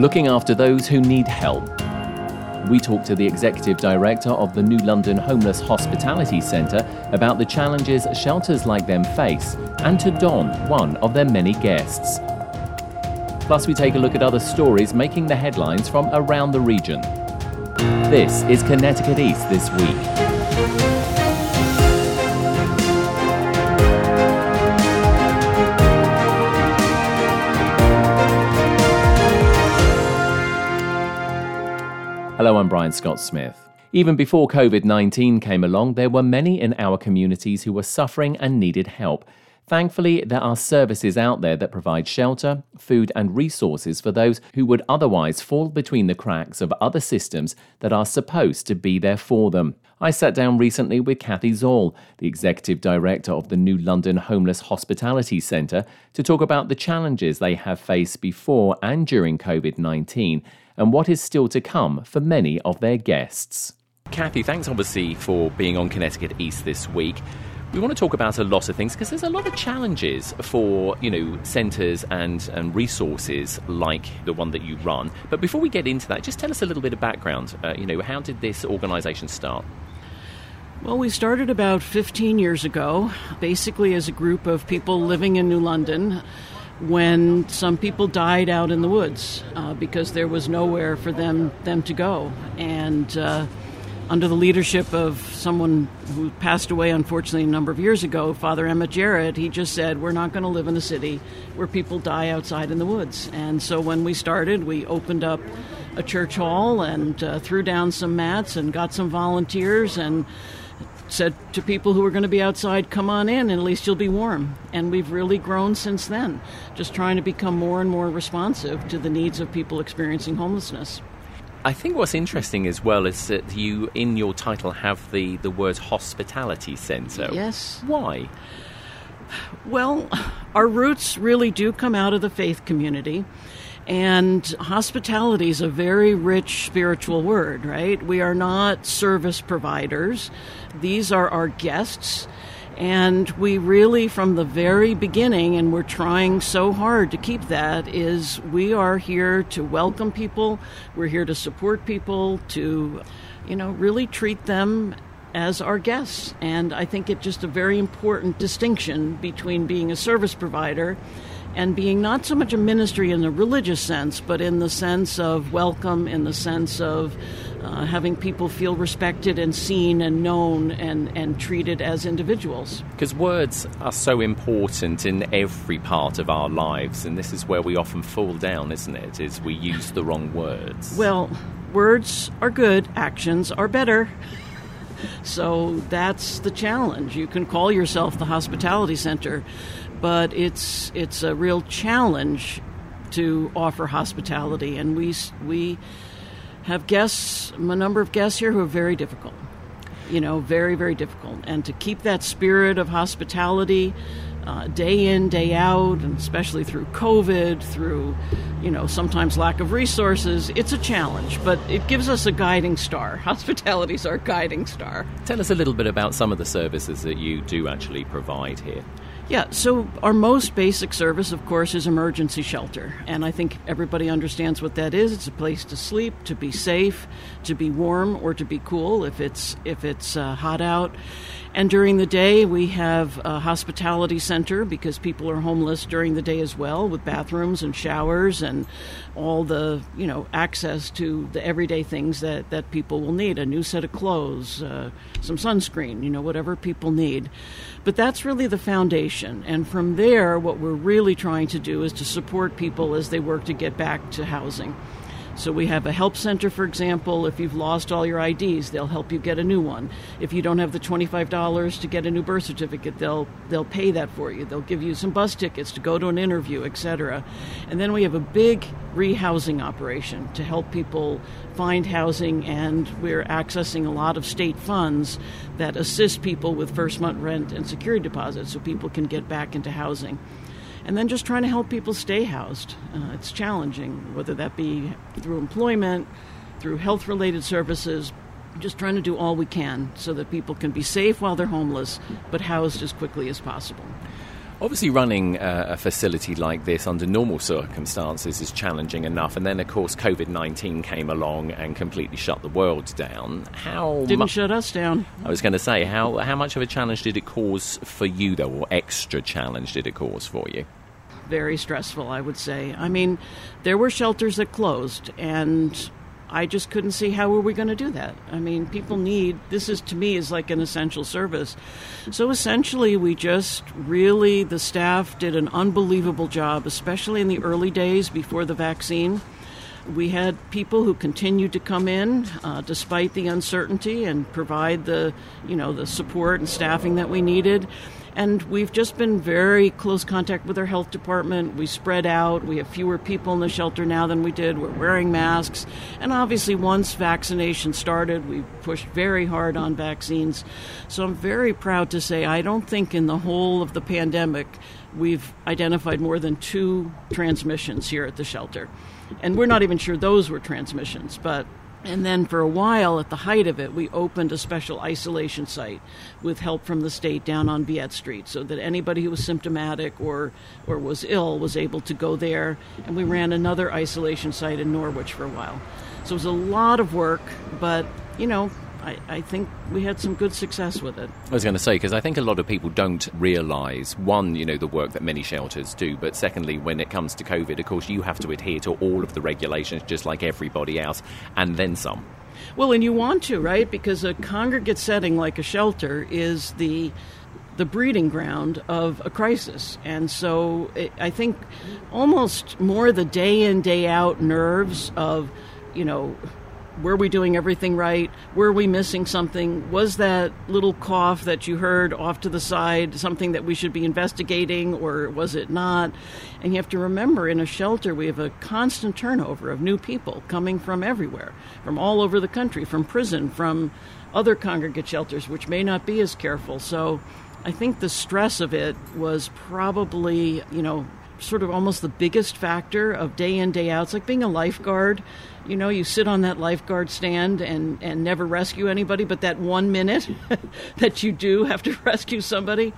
Looking after those who need help. We talked to the executive director of the New London Homeless Hospitality Centre about the challenges shelters like them face and to Don, one of their many guests. Plus, we take a look at other stories making the headlines from around the region. This is Connecticut East This Week. Hello, I'm Brian Scott Smith. Even before COVID 19 came along, there were many in our communities who were suffering and needed help. Thankfully, there are services out there that provide shelter, food, and resources for those who would otherwise fall between the cracks of other systems that are supposed to be there for them. I sat down recently with Kathy Zall, the executive director of the New London Homeless Hospitality Centre, to talk about the challenges they have faced before and during COVID 19 and what is still to come for many of their guests. Kathy, thanks obviously for being on Connecticut East this week. We want to talk about a lot of things because there's a lot of challenges for, you know, centres and, and resources like the one that you run. But before we get into that, just tell us a little bit of background. Uh, you know, how did this organisation start? Well, we started about 15 years ago, basically as a group of people living in New London when some people died out in the woods uh, because there was nowhere for them them to go, and uh, under the leadership of someone who passed away unfortunately a number of years ago, Father Emmett Jarrett, he just said, "We're not going to live in a city where people die outside in the woods." And so when we started, we opened up a church hall and uh, threw down some mats and got some volunteers and said to people who were going to be outside, come on in, and at least you'll be warm. And we've really grown since then, just trying to become more and more responsive to the needs of people experiencing homelessness. I think what's interesting as well is that you, in your title, have the, the word hospitality centre. Yes. Why? Well, our roots really do come out of the faith community. And hospitality is a very rich spiritual word, right? We are not service providers, these are our guests. And we really, from the very beginning, and we're trying so hard to keep that, is we are here to welcome people, we're here to support people, to, you know, really treat them as our guests. And I think it's just a very important distinction between being a service provider and being not so much a ministry in the religious sense, but in the sense of welcome, in the sense of uh, having people feel respected and seen and known and, and treated as individuals. Because words are so important in every part of our lives, and this is where we often fall down, isn't it? Is we use the wrong words. Well, words are good, actions are better. So that's the challenge. You can call yourself the hospitality center, but it's it's a real challenge to offer hospitality, and we we have guests, a number of guests here who are very difficult. You know, very very difficult, and to keep that spirit of hospitality. Uh, day in, day out, and especially through COVID, through, you know, sometimes lack of resources, it's a challenge, but it gives us a guiding star. Hospitality is our guiding star. Tell us a little bit about some of the services that you do actually provide here. Yeah, so our most basic service, of course, is emergency shelter. And I think everybody understands what that is. It's a place to sleep, to be safe, to be warm, or to be cool if it's, if it's uh, hot out. And during the day, we have a hospitality center because people are homeless during the day as well, with bathrooms and showers and all the you know access to the everyday things that, that people will need a new set of clothes, uh, some sunscreen, you know, whatever people need. But that's really the foundation. And from there, what we're really trying to do is to support people as they work to get back to housing. So we have a help center, for example. If you've lost all your IDs, they'll help you get a new one. If you don't have the twenty-five dollars to get a new birth certificate, they'll they'll pay that for you. They'll give you some bus tickets to go to an interview, etc. And then we have a big rehousing operation to help people find housing, and we're accessing a lot of state funds that assist people with first month rent and security deposits so people can get back into housing. And then just trying to help people stay housed. Uh, it's challenging, whether that be through employment, through health related services, just trying to do all we can so that people can be safe while they're homeless, but housed as quickly as possible. Obviously, running a facility like this under normal circumstances is challenging enough, and then of course COVID nineteen came along and completely shut the world down. How didn't mu- shut us down? I was going to say how how much of a challenge did it cause for you, though, or extra challenge did it cause for you? Very stressful, I would say. I mean, there were shelters that closed, and I just couldn't see how were we going to do that. I mean, people need this is to me is like an essential service. So essentially, we just really the staff did an unbelievable job, especially in the early days before the vaccine. We had people who continued to come in uh, despite the uncertainty and provide the, you know, the support and staffing that we needed. And we've just been very close contact with our health department. We spread out. We have fewer people in the shelter now than we did. We're wearing masks. And obviously, once vaccination started, we pushed very hard on vaccines. So I'm very proud to say I don't think in the whole of the pandemic we've identified more than two transmissions here at the shelter. And we're not even sure those were transmissions, but and then for a while, at the height of it, we opened a special isolation site with help from the state down on Viette Street so that anybody who was symptomatic or, or was ill was able to go there. And we ran another isolation site in Norwich for a while. So it was a lot of work, but, you know, I, I, think we had some good success with it. I was going to say, because I think a lot of people don't realise, one, you know, the work that many shelters do, but secondly, when it comes to COVID, of course, you have to adhere to all of the regulations just like everybody else, and then some. Well, and you want to, right? Because a congregate setting like a shelter is the the breeding ground of a crisis. And so it, I think almost more the day in, day out nerves of, you know, were we doing everything right? Were we missing something? Was that little cough that you heard off to the side something that we should be investigating, or was it not? And you have to remember in a shelter, we have a constant turnover of new people coming from everywhere, from all over the country, from prison, from other congregate shelters, which may not be as careful. So I think the stress of it was probably, you know, sort of almost the biggest factor of day in, day out. It's like being a lifeguard you know, you sit on that lifeguard stand and, and never rescue anybody, but that one minute that you do have to rescue somebody.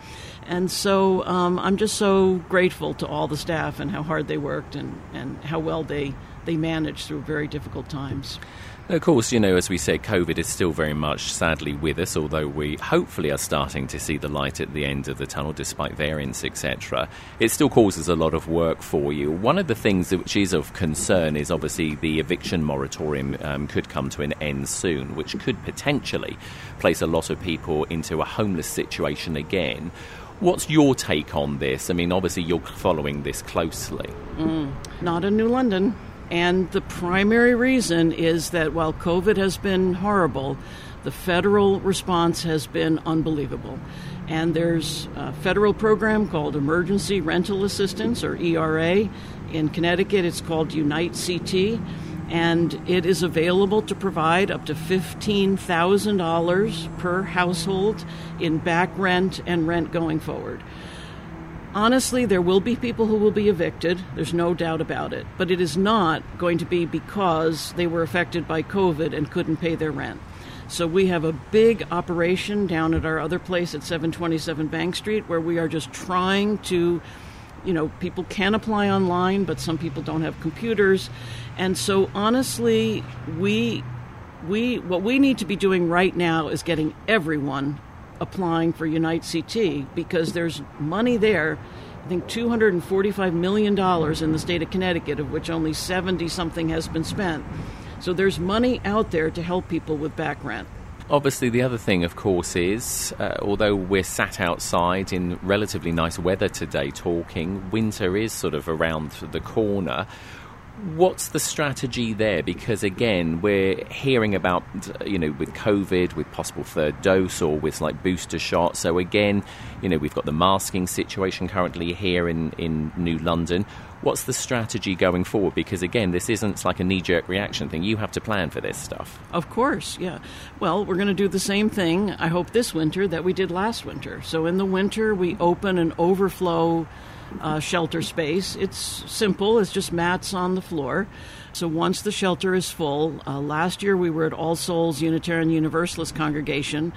And so um, I'm just so grateful to all the staff and how hard they worked and, and how well they, they managed through very difficult times. Of course, you know, as we said, COVID is still very much sadly with us, although we hopefully are starting to see the light at the end of the tunnel despite variants, etc. It still causes a lot of work for you. One of the things which is of concern is obviously the eviction moratorium um, could come to an end soon, which could potentially place a lot of people into a homeless situation again. What's your take on this? I mean, obviously, you're following this closely. Mm, not in New London. And the primary reason is that while COVID has been horrible, the federal response has been unbelievable. And there's a federal program called Emergency Rental Assistance, or ERA. In Connecticut, it's called Unite CT. And it is available to provide up to $15,000 per household in back rent and rent going forward. Honestly, there will be people who will be evicted. There's no doubt about it. But it is not going to be because they were affected by COVID and couldn't pay their rent. So we have a big operation down at our other place at 727 Bank Street where we are just trying to, you know, people can apply online, but some people don't have computers. And so honestly, we we what we need to be doing right now is getting everyone applying for Unite CT because there's money there. I think $245 million in the state of Connecticut, of which only 70 something has been spent. So there's money out there to help people with back rent. Obviously, the other thing, of course, is uh, although we're sat outside in relatively nice weather today talking, winter is sort of around the corner. What's the strategy there? Because again, we're hearing about, you know, with COVID, with possible third dose or with like booster shots. So again, you know, we've got the masking situation currently here in, in New London. What's the strategy going forward? Because again, this isn't like a knee jerk reaction thing. You have to plan for this stuff. Of course, yeah. Well, we're going to do the same thing, I hope, this winter that we did last winter. So in the winter, we open an overflow uh, shelter space. It's simple, it's just mats on the floor. So once the shelter is full, uh, last year we were at All Souls Unitarian Universalist Congregation.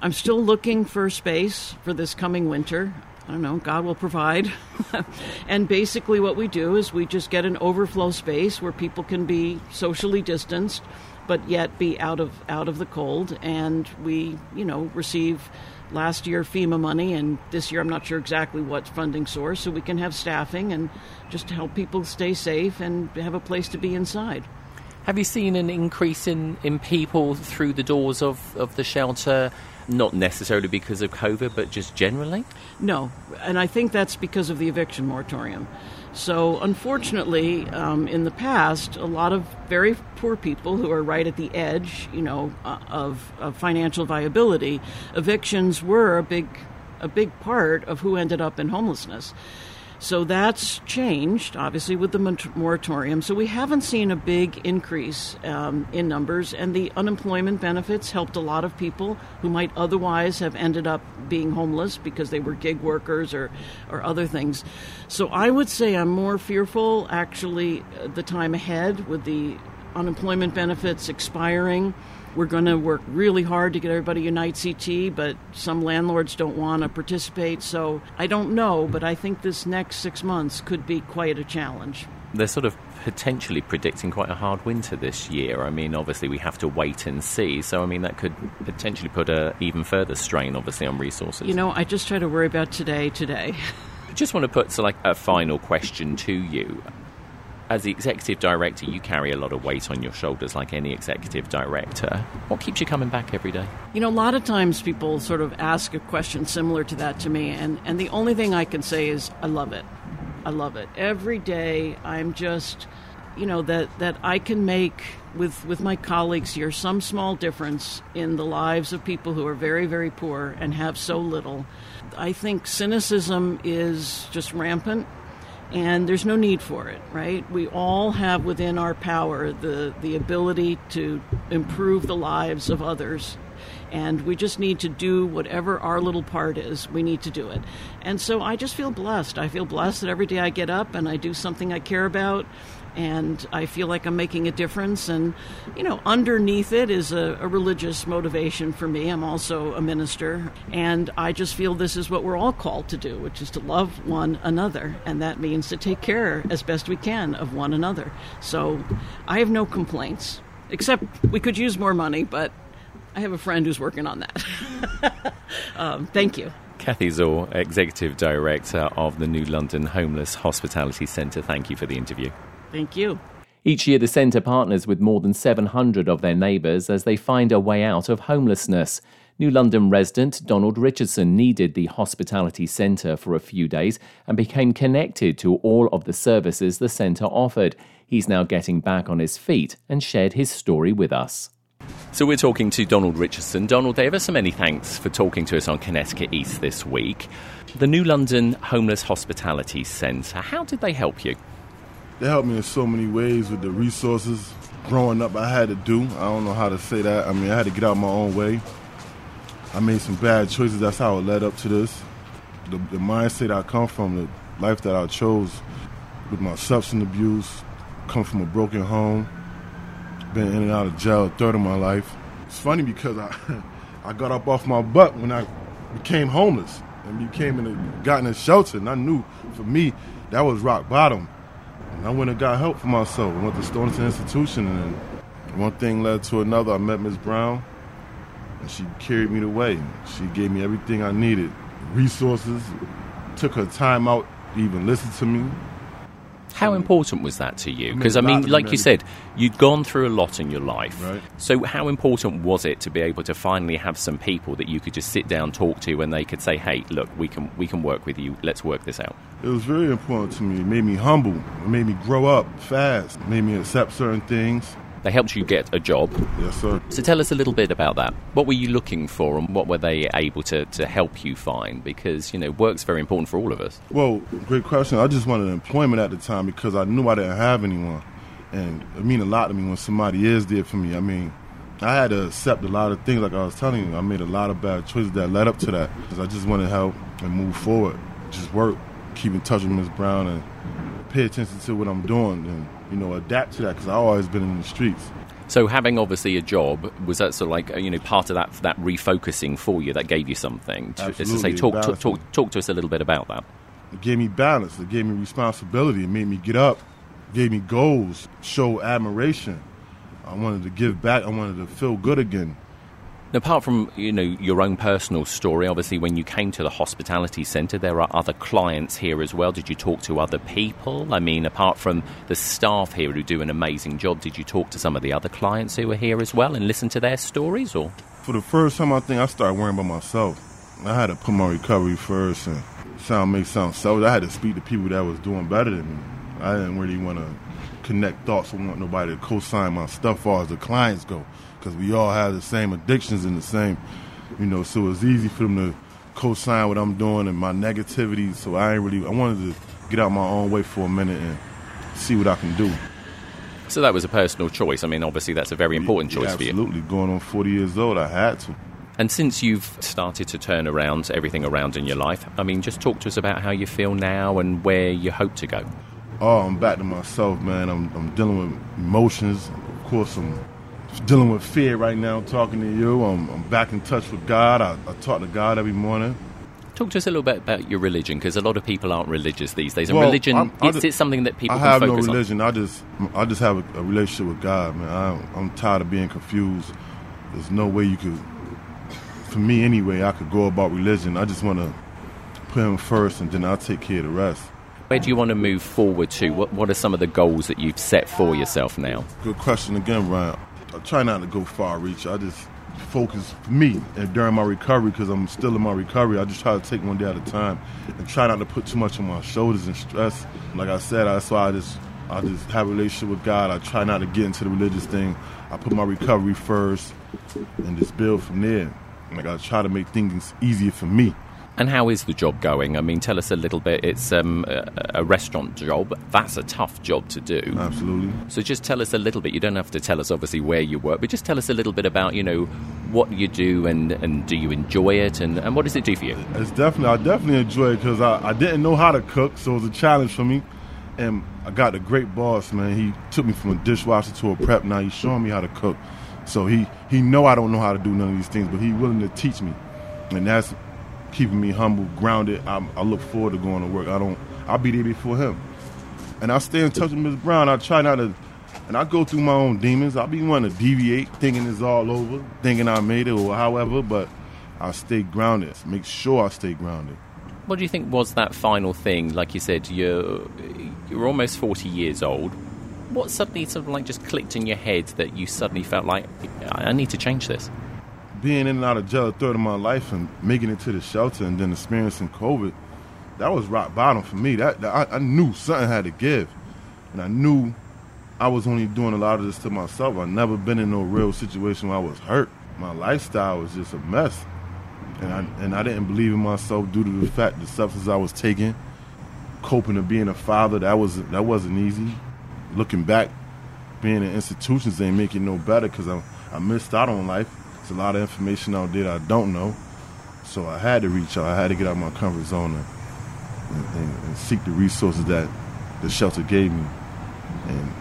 I'm still looking for space for this coming winter. I don't know, God will provide. and basically, what we do is we just get an overflow space where people can be socially distanced, but yet be out of out of the cold. And we, you know, receive last year FEMA money, and this year I'm not sure exactly what funding source, so we can have staffing and just help people stay safe and have a place to be inside. Have you seen an increase in, in people through the doors of, of the shelter? Not necessarily because of COVID, but just generally? No, and I think that's because of the eviction moratorium. So, unfortunately, um, in the past, a lot of very poor people who are right at the edge, you know, uh, of, of financial viability, evictions were a big, a big part of who ended up in homelessness. So that's changed, obviously, with the moratorium. So we haven't seen a big increase um, in numbers, and the unemployment benefits helped a lot of people who might otherwise have ended up being homeless because they were gig workers or, or other things. So I would say I'm more fearful, actually, uh, the time ahead with the unemployment benefits expiring we're going to work really hard to get everybody Unite CT, but some landlords don't want to participate. So I don't know, but I think this next six months could be quite a challenge. They're sort of potentially predicting quite a hard winter this year. I mean, obviously, we have to wait and see. So, I mean, that could potentially put a even further strain, obviously, on resources. You know, I just try to worry about today, today. I just want to put so like a final question to you as the executive director, you carry a lot of weight on your shoulders, like any executive director. What keeps you coming back every day? You know, a lot of times people sort of ask a question similar to that to me, and, and the only thing I can say is, I love it. I love it. Every day, I'm just, you know, that, that I can make with, with my colleagues here some small difference in the lives of people who are very, very poor and have so little. I think cynicism is just rampant and there's no need for it, right? We all have within our power the, the ability to improve the lives of others. And we just need to do whatever our little part is. We need to do it. And so I just feel blessed. I feel blessed that every day I get up and I do something I care about and I feel like I'm making a difference. And, you know, underneath it is a, a, religious motivation for me. I'm also a minister, and I just feel this is what we're all called to do, which is to love one another, and that means to take care as best we can of one another. So I have no complaints, except we could use more money, but I have a friend who's working on that. um, thank you. Kathy Zall, Executive Director of the New London Homeless Hospitality Centre, thank you for the interview. Thank you. Each year, the centre partners with more than 700 of their neighbours as they find a way out of homelessness. New London resident Donald Richardson needed the hospitality centre for a few days and became connected to all of the services the centre offered. He's now getting back on his feet and shared his story with us. So we're talking to Donald Richardson. Donald, Davis, so many thanks for talking to us on Connecticut East this week. The New London Homeless Hospitality Centre, how did they help you? They helped me in so many ways with the resources. Growing up, I had to do. I don't know how to say that. I mean, I had to get out my own way. I made some bad choices. That's how it led up to this. The, the mindset I come from, the life that I chose with my substance abuse, come from a broken home, been in and out of jail a third of my life. It's funny because I, I got up off my butt when I became homeless and became in a, got in a shelter, and I knew for me that was rock bottom. And I went and got help for myself. I went to Stonington Institution, and one thing led to another. I met Miss Brown, and she carried me the way. She gave me everything I needed, resources, took her time out to even listen to me. How important was that to you? Because I mean, lot to like you said, you'd gone through a lot in your life. Right. So how important was it to be able to finally have some people that you could just sit down, talk to, and they could say, "Hey, look, we can we can work with you. Let's work this out." It was very important to me. It made me humble. It made me grow up fast. It made me accept certain things. They helped you get a job. Yes, sir. So tell us a little bit about that. What were you looking for, and what were they able to, to help you find? Because you know, work's very important for all of us. Well, great question. I just wanted employment at the time because I knew I didn't have anyone. And it mean a lot to me when somebody is there for me. I mean, I had to accept a lot of things like I was telling you. I made a lot of bad choices that led up to that. 'Cause I just wanted help and move forward. Just work, keep in touch with Ms. Brown and pay attention to what I'm doing and, you know, adapt to that because I've always been in the streets. So having obviously a job was that sort of like you know part of that that refocusing for you that gave you something. To, to say Absolutely, talk, talk talk talk to us a little bit about that. It gave me balance. It gave me responsibility. It made me get up. Gave me goals. Show admiration. I wanted to give back. I wanted to feel good again. Apart from you know your own personal story, obviously when you came to the hospitality centre, there are other clients here as well. Did you talk to other people? I mean, apart from the staff here who do an amazing job, did you talk to some of the other clients who were here as well and listen to their stories? Or For the first time, I think I started worrying about myself. I had to put my recovery first, and sound may sound selfish. I had to speak to people that was doing better than me. I didn't really want to connect thoughts. I want nobody to co-sign my stuff as far as the clients go, because we all have the same addictions and the same, you know. So it's easy for them to co-sign what I'm doing and my negativity. So I ain't really. I wanted to get out my own way for a minute and see what I can do. so that was a personal choice. I mean, obviously that's a very important choice for you. Absolutely, going on 40 years old, I had to. And since you've started to turn around everything around in your life, I mean, just talk to us about how you feel now and where you hope to go. Oh, I'm back to myself, man. I'm, I'm dealing with emotions. Of course, I'm dealing with fear right now. Talking to you, I'm, I'm back in touch with God. I, I talk to God every morning. Talk to us a little bit about your religion, because a lot of people aren't religious these days. And Well, religion, I'm- I it's, just- it's something that people I have no focus on. religion. I just, I just have a, a relationship with God, man. I, I'm tired of being confused. There's no way you could, for me anyway, I could go about religion. I just want to put Him first, and then I'll take care of the rest. Where do you want to move forward to? What, what are some of the goals that you've set for yourself now? Good question again, Ryan. I try not to go far reach. I just focus for me and during my recovery because I'm still in my recovery. I just try to take one day at a time and try not to put too much on my shoulders and stress. Like I said, that's why I just I just have a relationship with God. I try not to get into the religious thing. I put my recovery first and just build from there. Like I try to make things easier for me. And how is the job going? I mean, tell us a little bit. It's um, a, a restaurant job. That's a tough job to do. Absolutely. So just tell us a little bit. You don't have to tell us obviously where you work, but just tell us a little bit about you know what you do and, and do you enjoy it and, and what does it do for you? It's definitely I definitely enjoy it because I, I didn't know how to cook, so it was a challenge for me. And I got a great boss, man. He took me from a dishwasher to a prep. Now he's showing me how to cook. So he he know I don't know how to do none of these things, but he willing to teach me, and that's keeping me humble, grounded. I, I look forward to going to work. I don't. I'll be there before him, and I stay in touch with Miss Brown. I try not to. And I go through my own demons. I'll be wanting to deviate, thinking it's all over, thinking I made it or however, but I stay grounded. Make sure I stay grounded. What do you think was that final thing? Like you said, you're you're almost forty years old. What suddenly sort of like just clicked in your head that you suddenly felt like I need to change this? Being in and out of jail a third of my life and making it to the shelter and then experiencing COVID, that was rock bottom for me. That, that I, I knew something had to give, and I knew I was only doing a lot of this to myself. I never been in no real situation where I was hurt. My lifestyle was just a mess, and I and I didn't believe in myself due to the fact the substance I was taking, coping to being a father. That was that wasn't easy. Looking back, being in institutions ain't make it no better because I I missed out on life. A lot of information out there I don't know, so I had to reach out. I had to get out of my comfort zone and, and, and seek the resources that the shelter gave me, and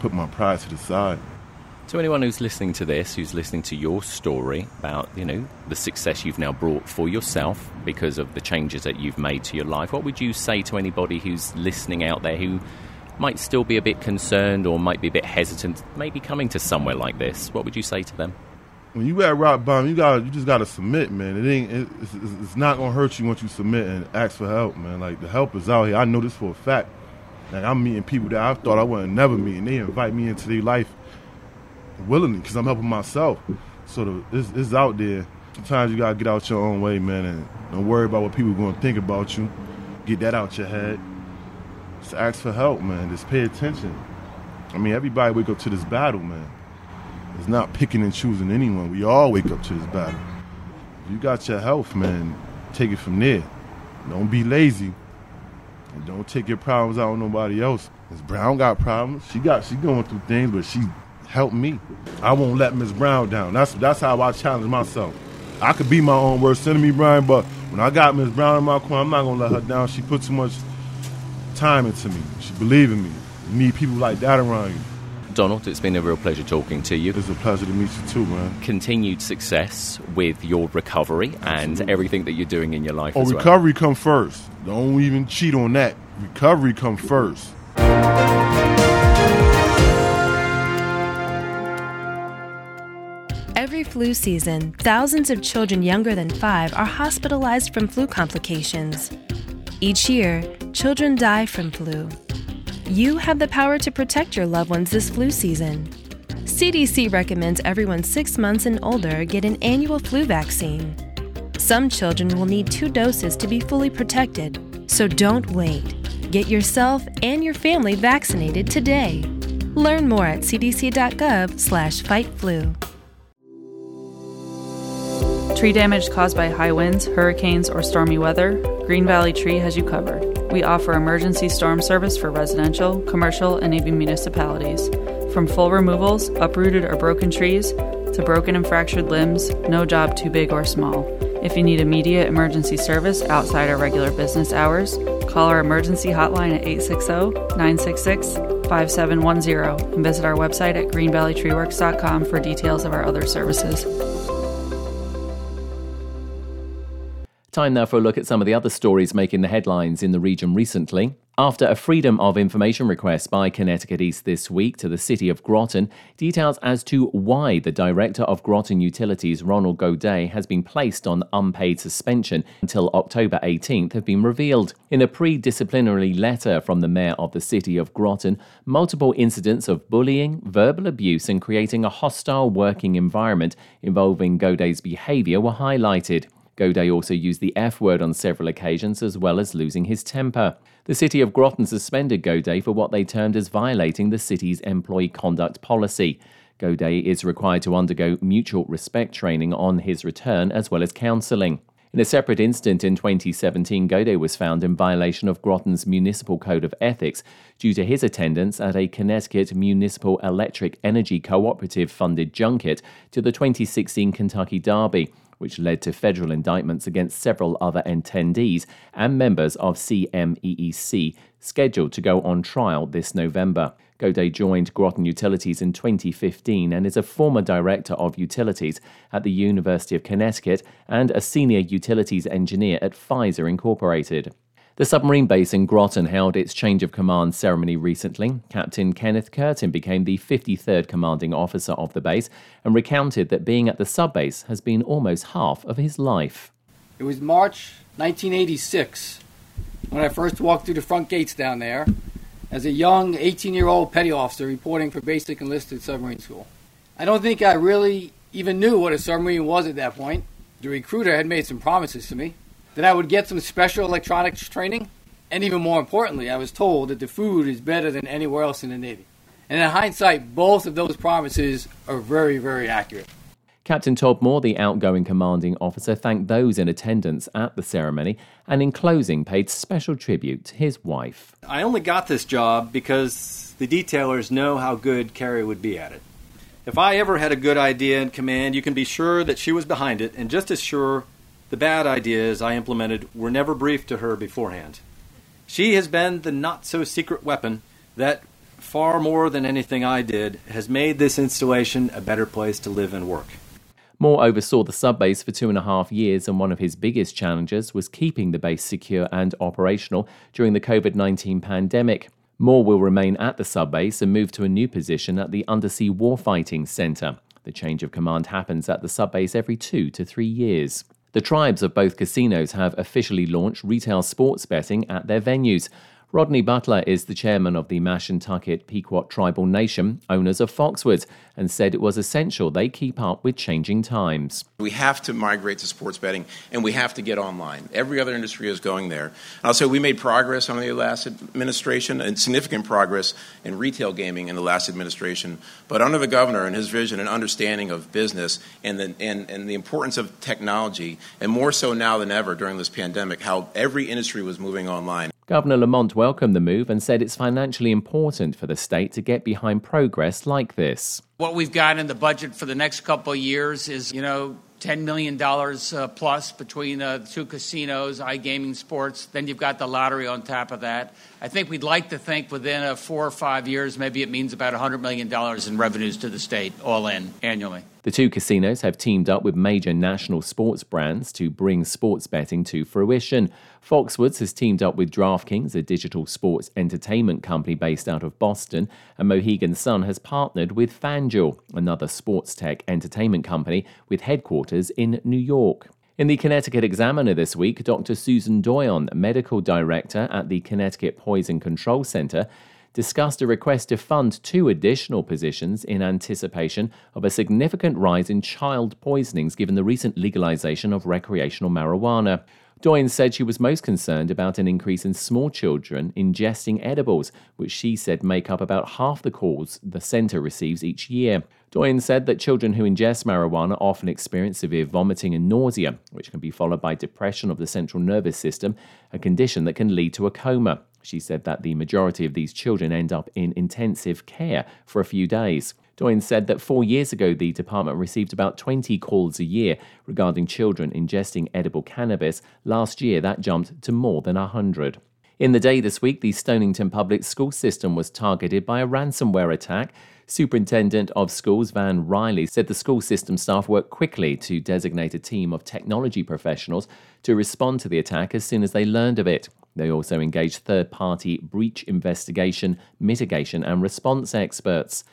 put my pride to the side. To anyone who's listening to this, who's listening to your story about, you know, the success you've now brought for yourself because of the changes that you've made to your life, what would you say to anybody who's listening out there who might still be a bit concerned or might be a bit hesitant, maybe coming to somewhere like this? What would you say to them? When you at rock bottom, you got you just got to submit, man. It ain't it, it's, it's it's not gonna hurt you once you submit and ask for help, man. Like the help is out here. I know this for a fact, Like I'm meeting people that I thought I wouldn't never meet, and they invite me into their life willingly because I'm helping myself. So the, it's, it's out there. Sometimes you gotta get out your own way, man, and don't worry about what people are gonna think about you. Get that out your head. Just ask for help, man. Just pay attention. I mean, everybody wake up to this battle, man. It's not picking and choosing anyone. We all wake up to this battle. If you got your health, man, take it from there. Don't be lazy. And don't take your problems out on nobody else. Miss Brown got problems. She got she going through things, but she helped me. I won't let Miss Brown down. That's that's how I challenge myself. I could be my own worst enemy, Brian, but when I got Miss Brown in my corner, I'm not gonna let her down. She put too much time into me. She believed in me. You need people like that around you. Donald, it's been a real pleasure talking to you. It's a pleasure to meet you too, man. Continued success with your recovery Absolutely. and everything that you're doing in your life. Oh, recovery well. come first. Don't even cheat on that. Recovery come first. Every flu season, thousands of children younger than five are hospitalized from flu complications. Each year, children die from flu. You have the power to protect your loved ones this flu season. CDC recommends everyone six months and older get an annual flu vaccine. Some children will need two doses to be fully protected, so don't wait. Get yourself and your family vaccinated today. Learn more at cdc.gov/fightflu. Tree damage caused by high winds, hurricanes, or stormy weather, Green Valley Tree has you covered. We offer emergency storm service for residential, commercial, and even municipalities. From full removals, uprooted or broken trees, to broken and fractured limbs, no job too big or small. If you need immediate emergency service outside our regular business hours, call our emergency hotline at 860 966 5710 and visit our website at greenvalleytreeworks.com for details of our other services. Time now for a look at some of the other stories making the headlines in the region recently. After a Freedom of Information request by Connecticut East this week to the city of Groton, details as to why the director of Groton Utilities, Ronald Gaudet, has been placed on unpaid suspension until October 18th have been revealed. In a pre disciplinary letter from the mayor of the city of Groton, multiple incidents of bullying, verbal abuse, and creating a hostile working environment involving Gaudet's behavior were highlighted. Gaudet also used the F word on several occasions, as well as losing his temper. The city of Groton suspended Gaudet for what they termed as violating the city's employee conduct policy. Gaudet is required to undergo mutual respect training on his return, as well as counselling. In a separate incident in 2017, Gaudet was found in violation of Groton's Municipal Code of Ethics due to his attendance at a Connecticut Municipal Electric Energy Cooperative funded junket to the 2016 Kentucky Derby which led to federal indictments against several other attendees and members of CMEEC, scheduled to go on trial this November. Gaudet joined Groton Utilities in 2015 and is a former director of utilities at the University of Connecticut and a senior utilities engineer at Pfizer Incorporated. The submarine base in Groton held its change of command ceremony recently. Captain Kenneth Curtin became the 53rd commanding officer of the base and recounted that being at the subbase has been almost half of his life. It was March 1986 when I first walked through the front gates down there as a young 18 year old petty officer reporting for basic enlisted submarine school. I don't think I really even knew what a submarine was at that point. The recruiter had made some promises to me that I would get some special electronics training. And even more importantly, I was told that the food is better than anywhere else in the Navy. And in hindsight, both of those promises are very, very accurate. Captain Todd Moore, the outgoing commanding officer, thanked those in attendance at the ceremony and, in closing, paid special tribute to his wife. I only got this job because the detailers know how good Carrie would be at it. If I ever had a good idea in command, you can be sure that she was behind it, and just as sure the bad ideas I implemented were never briefed to her beforehand. She has been the not so secret weapon that, far more than anything I did, has made this installation a better place to live and work. Moore oversaw the subbase for two and a half years, and one of his biggest challenges was keeping the base secure and operational during the COVID 19 pandemic. Moore will remain at the subbase and move to a new position at the Undersea Warfighting Centre. The change of command happens at the subbase every two to three years. The tribes of both casinos have officially launched retail sports betting at their venues. Rodney Butler is the chairman of the Mashantucket Pequot Tribal Nation, owners of Foxwoods, and said it was essential they keep up with changing times. We have to migrate to sports betting and we have to get online. Every other industry is going there. I'll say we made progress on the last administration and significant progress in retail gaming in the last administration. But under the governor and his vision and understanding of business and the, and, and the importance of technology, and more so now than ever during this pandemic, how every industry was moving online. Governor Lamont welcomed the move and said it's financially important for the state to get behind progress like this. What we've got in the budget for the next couple of years is, you know, $10 million uh, plus between uh, the two casinos, iGaming sports. Then you've got the lottery on top of that. I think we'd like to think within uh, four or five years, maybe it means about $100 million in revenues to the state, all in, annually. The two casinos have teamed up with major national sports brands to bring sports betting to fruition. Foxwoods has teamed up with DraftKings, a digital sports entertainment company based out of Boston, and Mohegan Sun has partnered with FanDuel, another sports tech entertainment company with headquarters in New York. In the Connecticut Examiner this week, Dr. Susan Doyon, medical director at the Connecticut Poison Control Center, discussed a request to fund two additional positions in anticipation of a significant rise in child poisonings given the recent legalization of recreational marijuana. Doyon said she was most concerned about an increase in small children ingesting edibles, which she said make up about half the calls the center receives each year. Doyon said that children who ingest marijuana often experience severe vomiting and nausea, which can be followed by depression of the central nervous system, a condition that can lead to a coma. She said that the majority of these children end up in intensive care for a few days. Doyon said that four years ago, the department received about 20 calls a year regarding children ingesting edible cannabis. Last year, that jumped to more than 100. In the day this week, the Stonington public school system was targeted by a ransomware attack. Superintendent of Schools Van Riley said the school system staff worked quickly to designate a team of technology professionals to respond to the attack as soon as they learned of it. They also engaged third party breach investigation, mitigation, and response experts.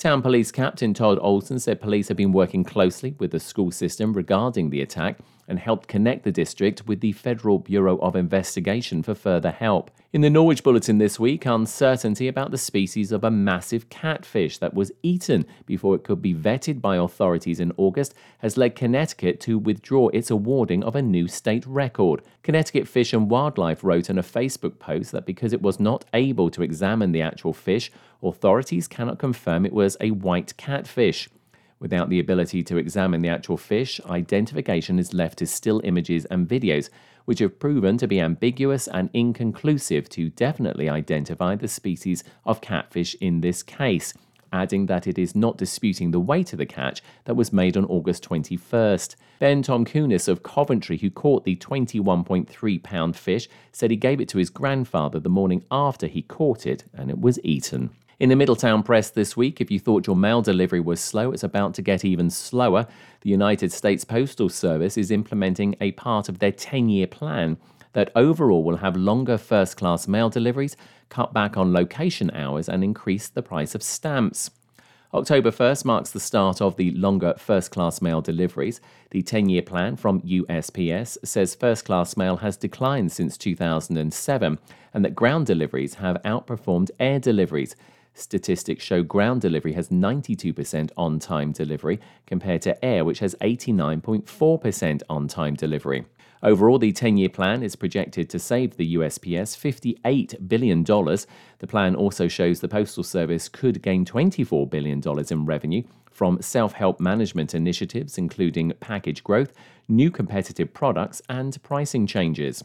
Town Police Captain Todd Olson said police have been working closely with the school system regarding the attack and helped connect the district with the Federal Bureau of Investigation for further help. In the Norwich Bulletin this week, uncertainty about the species of a massive catfish that was eaten before it could be vetted by authorities in August has led Connecticut to withdraw its awarding of a new state record. Connecticut Fish and Wildlife wrote in a Facebook post that because it was not able to examine the actual fish, authorities cannot confirm it was a white catfish. Without the ability to examine the actual fish, identification is left to still images and videos, which have proven to be ambiguous and inconclusive to definitely identify the species of catfish in this case, adding that it is not disputing the weight of the catch that was made on August 21st. Ben Tom Kunis of Coventry, who caught the 21.3 pound fish, said he gave it to his grandfather the morning after he caught it and it was eaten. In the Middletown Press this week, if you thought your mail delivery was slow, it's about to get even slower. The United States Postal Service is implementing a part of their 10 year plan that overall will have longer first class mail deliveries, cut back on location hours, and increase the price of stamps. October 1st marks the start of the longer first class mail deliveries. The 10 year plan from USPS says first class mail has declined since 2007 and that ground deliveries have outperformed air deliveries. Statistics show ground delivery has 92% on time delivery compared to air, which has 89.4% on time delivery. Overall, the 10 year plan is projected to save the USPS $58 billion. The plan also shows the Postal Service could gain $24 billion in revenue from self help management initiatives, including package growth, new competitive products, and pricing changes.